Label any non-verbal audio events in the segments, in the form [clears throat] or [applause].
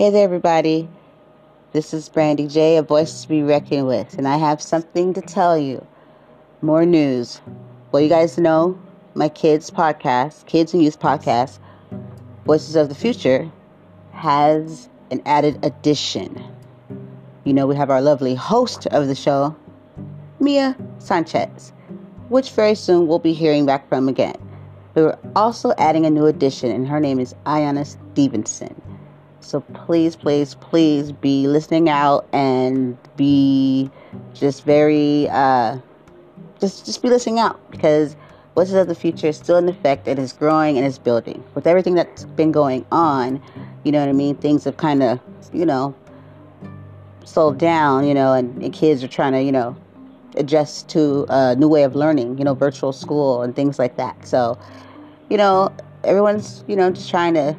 Hey there, everybody. This is Brandy J, a voice to be reckoned with, and I have something to tell you. More news. Well, you guys know my kids' podcast, Kids and Youth Podcast, Voices of the Future, has an added addition. You know, we have our lovely host of the show, Mia Sanchez, which very soon we'll be hearing back from again. We're also adding a new addition, and her name is Iyanna Stevenson. So please, please, please be listening out and be just very, uh, just just be listening out because Voices of the Future is still in effect and is growing and is building. With everything that's been going on, you know what I mean? Things have kind of, you know, slowed down, you know, and, and kids are trying to, you know, adjust to a new way of learning, you know, virtual school and things like that. So, you know, everyone's, you know, just trying to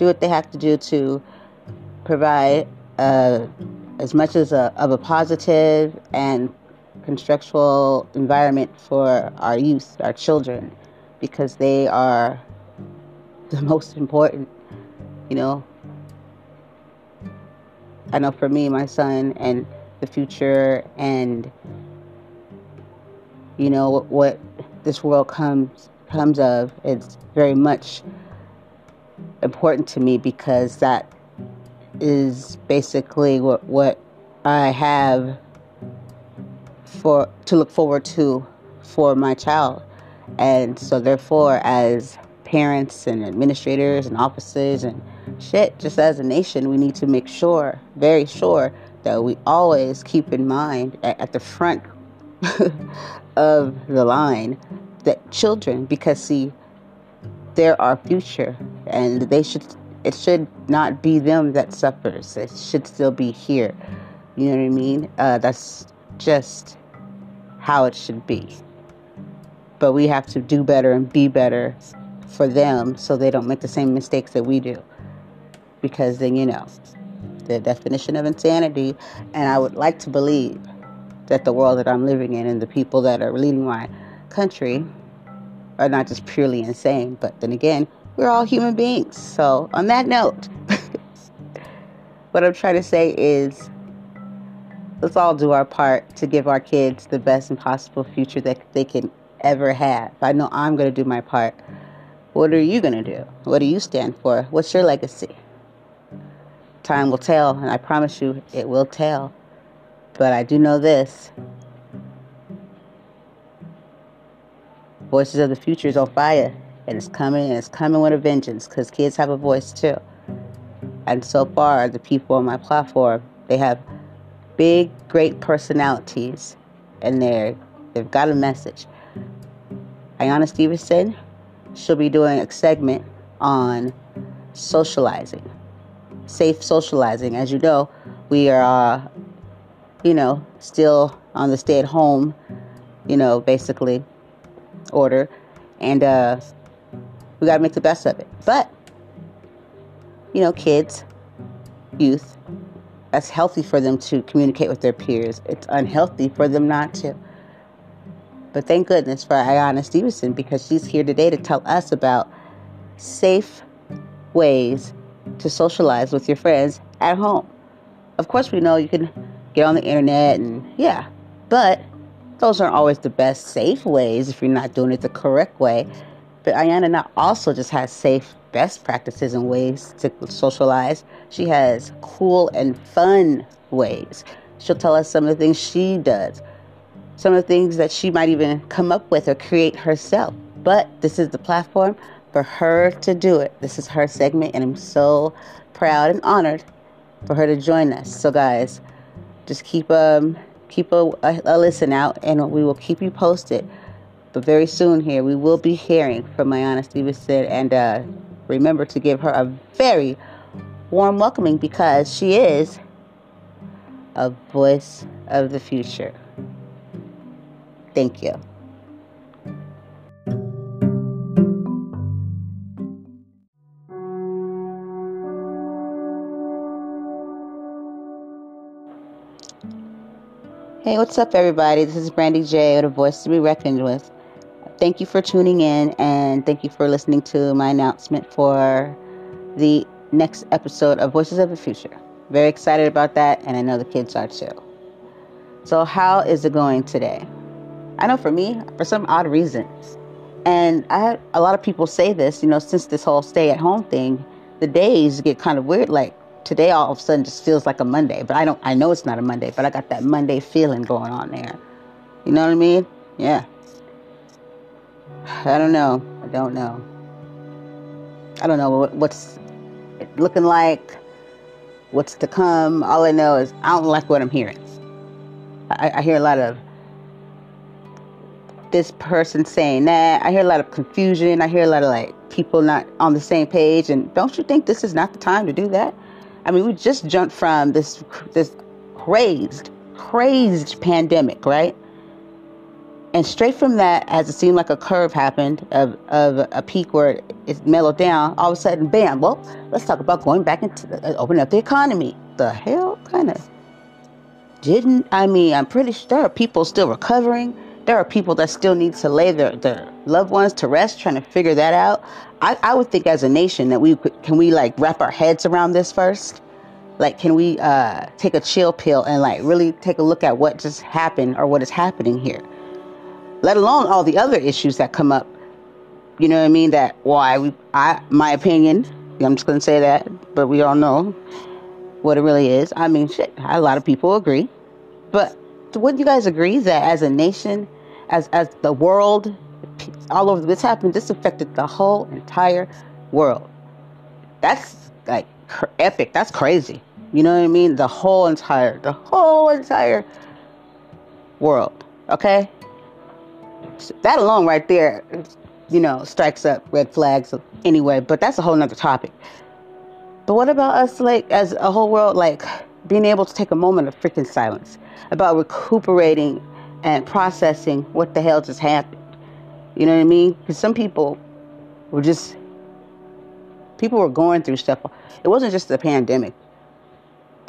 do what they have to do to provide uh, as much as a, of a positive and constructual environment for our youth, our children, because they are the [laughs] most important. You know, I know for me, my son, and the future, and you know what, what this world comes comes of. It's very much important to me because that is basically what what I have for to look forward to for my child. And so therefore as parents and administrators and officers and shit, just as a nation, we need to make sure, very sure, that we always keep in mind at, at the front [laughs] of the line that children, because see, they're our future, and they should. It should not be them that suffers. It should still be here. You know what I mean? Uh, that's just how it should be. But we have to do better and be better for them so they don't make the same mistakes that we do. Because then, you know, the definition of insanity, and I would like to believe that the world that I'm living in and the people that are leading my country are not just purely insane, but then again, we're all human beings. So, on that note, [laughs] what I'm trying to say is let's all do our part to give our kids the best and possible future that they can ever have. I know I'm going to do my part. What are you going to do? What do you stand for? What's your legacy? Time will tell, and I promise you it will tell. But I do know this Voices of the Future is on fire, and it's coming, and it's coming with a vengeance because kids have a voice too. And so far, the people on my platform, they have big, great personalities, and they're they've got a message. Iyanna Stevenson, she'll be doing a segment on socializing, safe socializing. As you know, we are, uh, you know, still on the stay at home, you know, basically order, and uh, we got to make the best of it. But, you know, kids, youth, that's healthy for them to communicate with their peers. It's unhealthy for them not to. But thank goodness for Iyanna Stevenson because she's here today to tell us about safe ways to socialize with your friends at home. Of course, we know you can get on the internet and yeah, but those aren't always the best safe ways if you're not doing it the correct way. But Iyanna not also just has safe best practices and ways to socialize. She has cool and fun ways. She'll tell us some of the things she does, some of the things that she might even come up with or create herself. But this is the platform for her to do it. This is her segment, and I'm so proud and honored for her to join us. So, guys, just keep um keep a, a, a listen out and we will keep you posted. But very soon here, we will be hearing from Iyanna Stevenson. And uh, remember to give her a very warm welcoming because she is a voice of the future. Thank you. Hey, what's up, everybody? This is Brandy J, a voice to be reckoned with. Thank you for tuning in and thank you for listening to my announcement for the next episode of Voices of the Future. Very excited about that, and I know the kids are too. So, how is it going today? I know for me, for some odd reasons, and I had a lot of people say this, you know, since this whole stay at home thing, the days get kind of weird. Like today, all of a sudden, just feels like a Monday, but I don't, I know it's not a Monday, but I got that Monday feeling going on there. You know what I mean? Yeah. I don't know. I don't know. I don't know what, what's looking like, what's to come. All I know is I don't like what I'm hearing. I, I hear a lot of this person saying that. I hear a lot of confusion. I hear a lot of like people not on the same page. And don't you think this is not the time to do that? I mean, we just jumped from this this crazed, crazed pandemic, right? And straight from that, as it seemed like a curve happened of, of a peak where it mellowed down, all of a sudden, bam, well, let's talk about going back into uh, opening up the economy. The hell kind of didn't, I mean, I'm pretty sure there are people still recovering. There are people that still need to lay their, their loved ones to rest, trying to figure that out. I, I would think as a nation that we can we like wrap our heads around this first? Like, can we uh, take a chill pill and like really take a look at what just happened or what is happening here? Let alone all the other issues that come up. You know what I mean? That why we, I, my opinion, I'm just to say that, but we all know what it really is. I mean, shit, a lot of people agree. But would you guys agree that as a nation, as, as the world, all over this happened, this affected the whole entire world? That's like epic. That's crazy. You know what I mean? The whole entire, the whole entire world. Okay? That alone right there, you know, strikes up red flags anyway, but that's a whole nother topic. But what about us, like, as a whole world, like, being able to take a moment of freaking silence about recuperating and processing what the hell just happened? You know what I mean? Because some people were just, people were going through stuff. It wasn't just the pandemic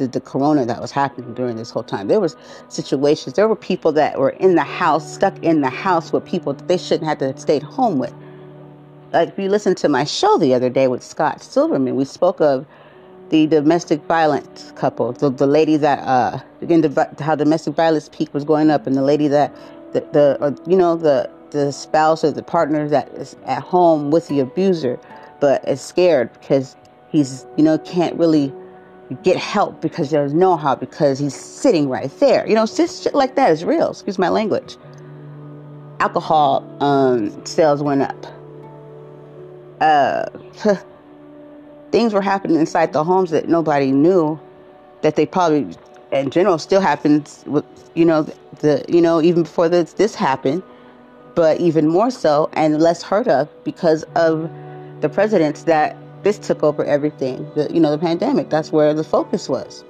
the, the corona that was happening during this whole time. There was situations, there were people that were in the house, stuck in the house with people that they shouldn't have to stay home with. Like if you listened to my show the other day with Scott Silverman, we spoke of the domestic violence couple, the, the lady that, uh, again, the, how domestic violence peak was going up, and the lady that, the, the or, you know, the, the spouse or the partner that is at home with the abuser, but is scared because he's, you know, can't really get help because there's no help because he's sitting right there. You know, shit like that is real. Excuse my language. Alcohol um, sales went up. Uh, [laughs] things were happening inside the homes that nobody knew that they probably, in general, still happens with you know the you know even before this this happened, but even more so and less heard of because of the presidents that this took over everything. The, you know, the pandemic, that's where the focus was.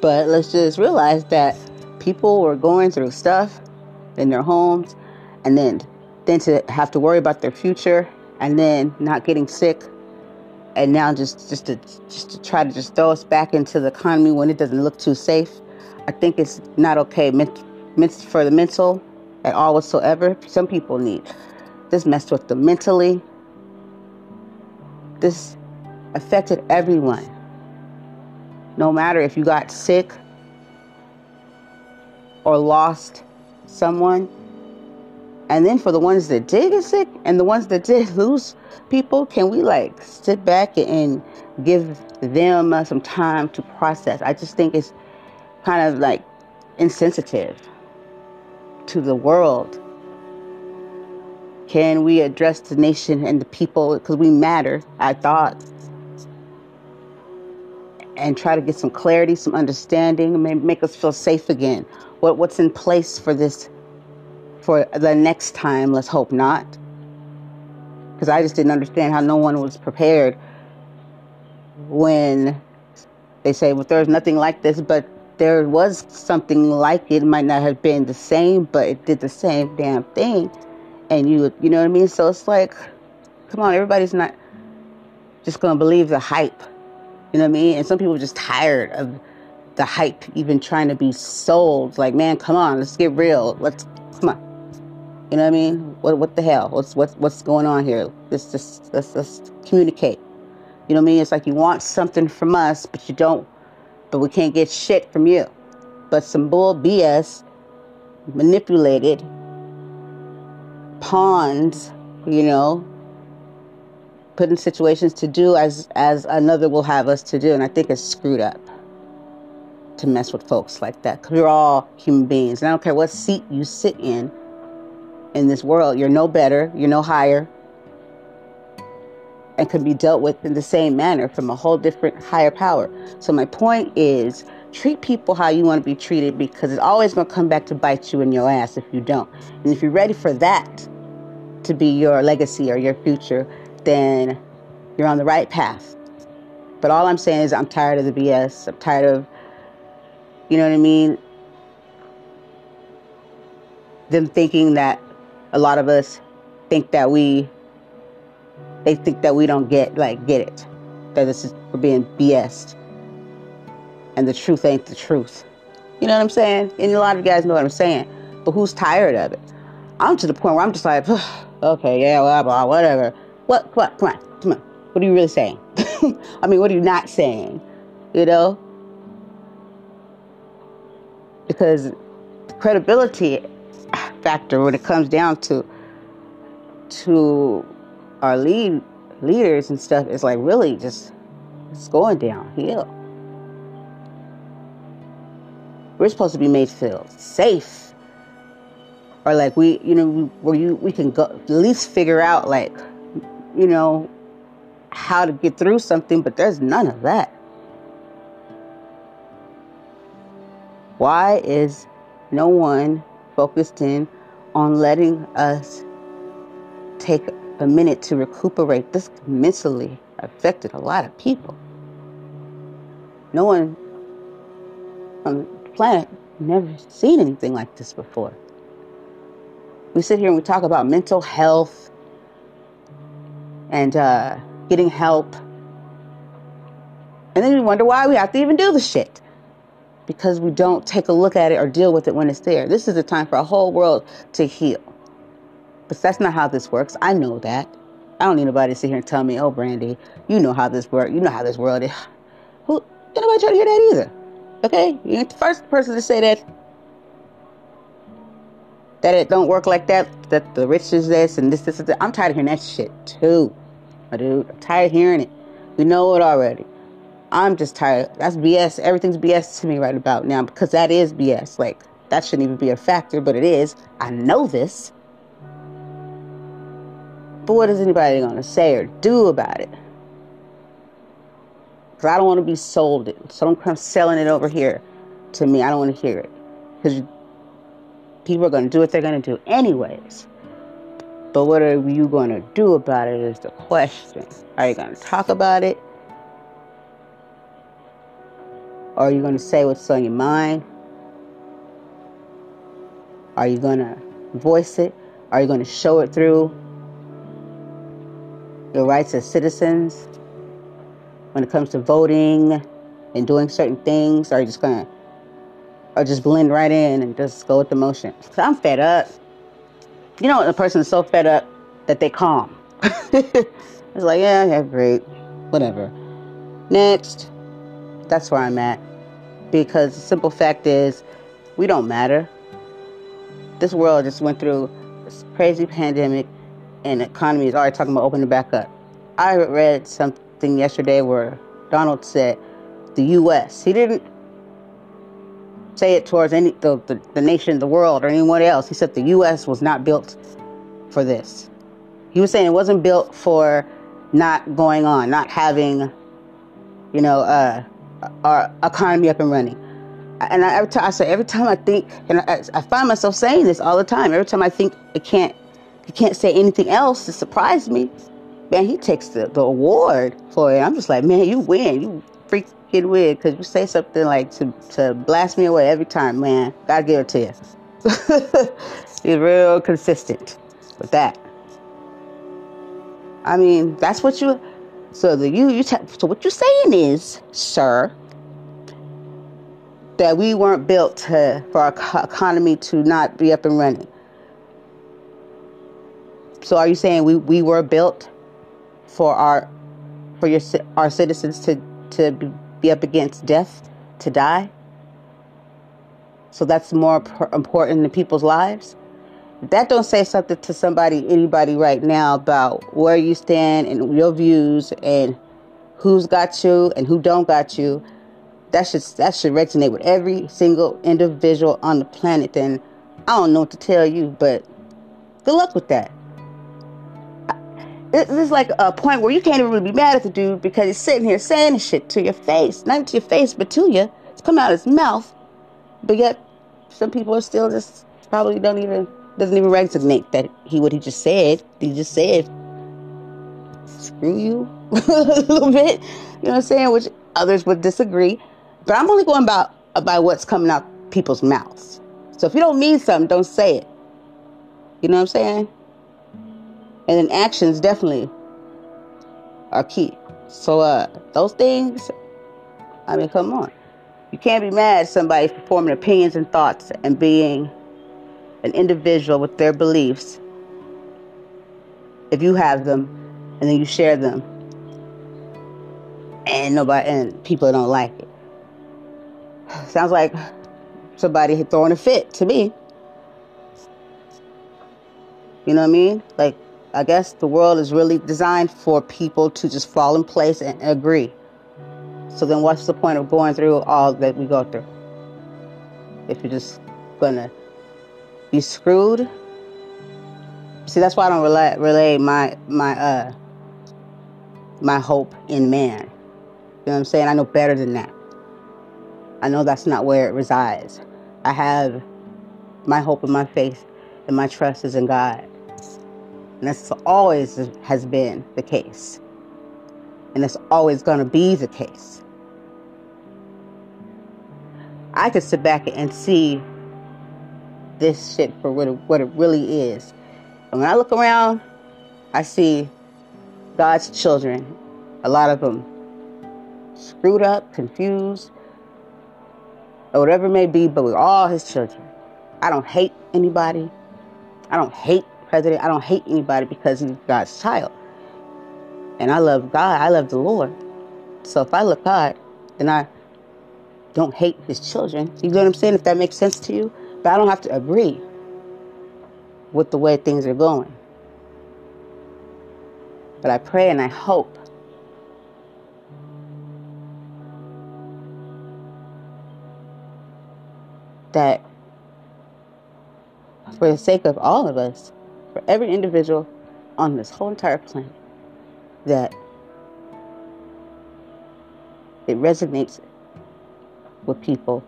But let's just realize that people were going through stuff in their homes and then then to have to worry about their future and then not getting sick and now just just to just to try to just throw us back into the economy when it doesn't look too safe. I think it's not okay for the mental at all whatsoever. Some people need this messed with them mentally, this affected everyone. No matter if you got sick or lost someone. And then for the ones that did get sick and the ones that did [laughs] lose people, can we like sit back and give them uh, some time to process? I just think it's kind of like insensitive to the world can we address the nation and the people because we matter, I thought, and try to get some clarity, some understanding, and make us feel safe again? What, what's in place for this, for the next time? Let's hope not. Because I just didn't understand how no one was prepared when they say, well, there's nothing like this, but there was something like it. It might not have been the same, but it did the same damn thing. And you, you know what I mean? So it's like, come on, everybody's not just to believe the hype. You know what I mean? And some people are just tired of the hype even trying to be sold. Like, man, come on, let's get real. Let's, come on. You know what I mean? What what the hell? What's what's what's going on here? Let's just let's let's communicate. You know what I mean? It's like you want something from us, but you don't. But we can't get shit from you. But some bull BS, manipulated pawns, you know, put in situations to do as as another will have us to do, and I think it's screwed up to mess with folks like that. Cause we're all human beings, and I don't care what seat you sit in in this world. You're no better, you're no higher, and can be dealt with in the same manner from a whole different higher power. So, my point is treat people how you want to be treated because it's always going to come back to bite you in your ass if you don't. And if you're ready for that to be your legacy or your future, then you're on the right path. But all I'm saying is, I'm tired of the BS. I'm tired of, you know what I mean? Them thinking that a lot of us think that we they think that we don't get like get it that this is we're being BS'd and the truth ain't the truth. You know what i'm saying? And a lot of you guys know what i'm saying. But who's tired of it? I'm to the point where i'm just like okay yeah blah blah whatever. What what come on come on. What are you really saying? [laughs] I mean what are you not saying? You know? Because the credibility factor when it comes down to to our lead leaders and stuff is like really just it's going downhill. We're supposed to be made feel safe, or like we, you know, where you we can go at least figure out like, you know, how to get through something. But there's none of that. Why is no one focused in on letting us take a minute to recuperate. This mentally affected a lot of people. No one on the planet never seen anything like this before. We sit here and we talk about mental health and uh, getting help. And then we wonder why we have to even do the shit because we don't take a look at it or deal with it when it's there. This is a time for a whole world to heal. But that's not how this works. I know that. I don't need nobody to sit here and tell me, oh, Brandy, you know how this works. You know how this world is. [sighs] Who? Nobody trying to hear that either. Okay? You ain't the first person to say that. That it don't work like that. That the rich is this and this, this, and that. I'm tired of hearing that shit too. My dude, I'm tired of hearing it. We know it already. I'm just tired. That's BS. Everything's BS to me right about now because that is BS. Like, that shouldn't even be a factor, but it is. I know this. But what is anybody going to say or do about it? Because I don't want to be sold it. So don't come selling it over here to me. I don't want to hear it. Because people are going to do what they're going to do anyways. But what are you going to do about it is the question. Are you going to talk about it? Are you going to say what's on your mind? Are you going to voice it? Are you going to show it through your rights as citizens when it comes to voting and doing certain things? Are just or just blend right in and just go with the motion? So I'm fed up. You know, a person is so fed up that they calm. [laughs] it's like, yeah, yeah, great, whatever. Next. That's where I'm at because the simple fact is we don't matter. This world just went through this crazy pandemic and the economy is already talking about opening back up. I read yesterday where Donald said the U.S. He didn't say it towards any the, the, the nation, the world, or anyone else. He said the U.S. was not built for this. He was saying it wasn't built for not going on, not having, you know, uh, our economy up and running. And I, every time I say, every time I think, and I, I find myself saying this all the time. Every time I think it can't, you can't say anything else to surprise me. Man, he takes the, the award for it. I'm just like, man, you win. You freaking win because you say something like to, to blast me away every time, man. Gotta give it to you. [laughs] He's real consistent with that. I mean, that's what you. So the you you. T- so what you're saying is, sir, that we weren't built to, for our economy to not be up and running. So are you saying we, we were built for our for your our citizens to to be up against death, to die? So that's more important than people's lives. That don't say something to somebody, anybody right now about where you stand and your views and who's got you and who don't got you. That should that should resonate with every single individual on the planet. Then I don't know what to tell you, but good luck with that. This is like a point where you can't even really be mad at the dude because he's sitting here saying shit to your face, not to your face, but to you. It's coming out of his mouth, but yet some people are still just probably don't even doesn't even resonate that he what he just said. He just said, "Screw you," [laughs] a little bit. You know what I'm saying? Which others would disagree, but I'm only going about about what's coming out people's mouths. So if you don't mean something, don't say it. You know what I'm saying? And then actions definitely are key. So uh, those things, I mean, come on. You can't be mad at somebody for forming opinions and thoughts and being an individual with their beliefs if you have them and then you share them and nobody and people don't like it. [sighs] Sounds like somebody throwing a fit to me. You know what I mean? Like I guess the world is really designed for people to just fall in place and agree. So then what's the point of going through all that we go through? If you're just gonna be screwed. See, that's why I don't relay, relay my my uh my hope in man. You know what I'm saying? I know better than that. I know that's not where it resides. I have my hope and my faith and my trust is in God. And that's always has been the case. And it's always going to be the case. I could sit back and see this shit for what it, what it really is. And when I look around, I see God's children, a lot of them screwed up, confused, or whatever it may be, but we're all His children. I don't hate anybody. I don't hate president. I don't hate anybody because he's God's child. And I love God. I love the Lord. So if I love God, then I don't hate his children. You know what I'm saying? If that makes sense to you. But I don't have to agree with the way things are going. But I pray and I hope that for the sake of all of us, for every individual on this whole entire planet that it resonates with people.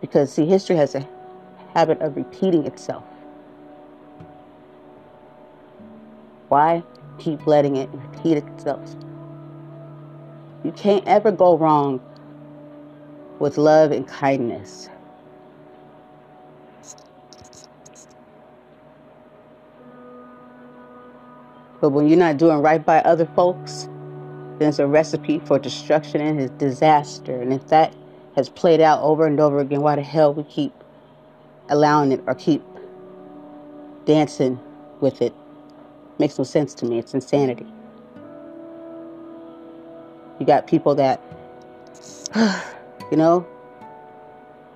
Because see history has a habit of repeating itself. Why keep letting it repeat itself? You can't ever go wrong with love and kindness But when you're not doing right by other folks, then it's a recipe for destruction and disaster. And if that has played out over and over again, why the hell we keep allowing it or keep dancing with it? Makes no sense to me. It's insanity. You got people that, [sighs] you know,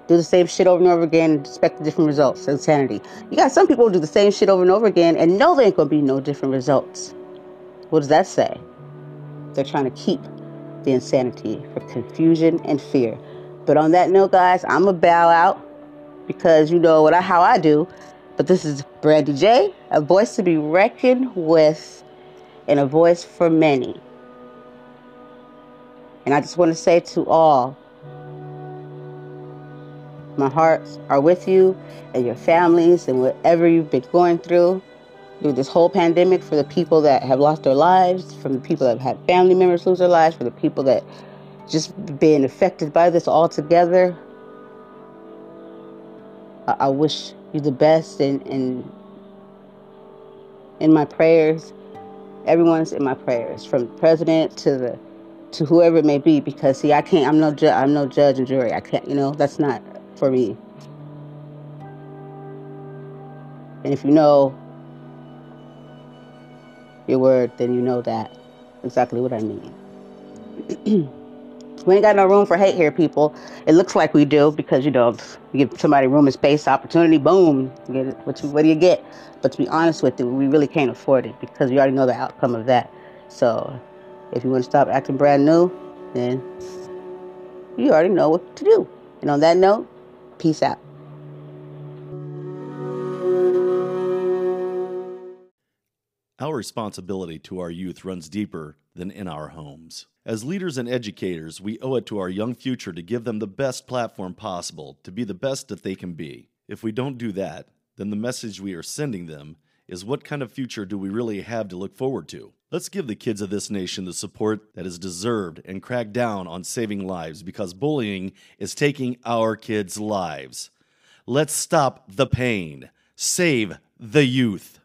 do the same shit over and over again and expect different results. Insanity. You got some people who do the same shit over and over again and know there ain't gonna be no different results. What does that say? They're trying to keep the insanity for confusion and fear. But on that note, guys, I'm gonna bow out because you know what I, how I do. But this is Brandy J, a voice to be reckoned with and a voice for many. And I just want to say to all my hearts are with you and your families and whatever you've been going through. through this whole pandemic for the people that have lost their lives, from the people that have had family members lose their lives, for the people that just been affected by this all together. I, I wish you the best and in in my prayers. Everyone's in my prayers, from the president to the to whoever it may be, because see, I can't. I'm no ju- I'm no judge and jury. I can't. You know, that's not for me. And if you know your word, then you know that exactly what I mean. [clears throat] we ain't got no room for hate here, people. It looks like we do because you know you give somebody room and space, opportunity, boom, get it. What, what do you get? But to be honest with you, we really can't afford it because we already know the outcome of that. So if you want to stop acting brand new, then you already know what to do. And on that note, peace out. Our responsibility to our youth runs deeper than in our homes. As leaders and educators, we owe it to our young future to give them the best platform possible to be the best that they can be. If we don't do that, then the message we are sending them is what kind of future do we really have to look forward to? Let's give the kids of this nation the support that is deserved and crack down on saving lives because bullying is taking our kids' lives. Let's stop the pain. Save the youth.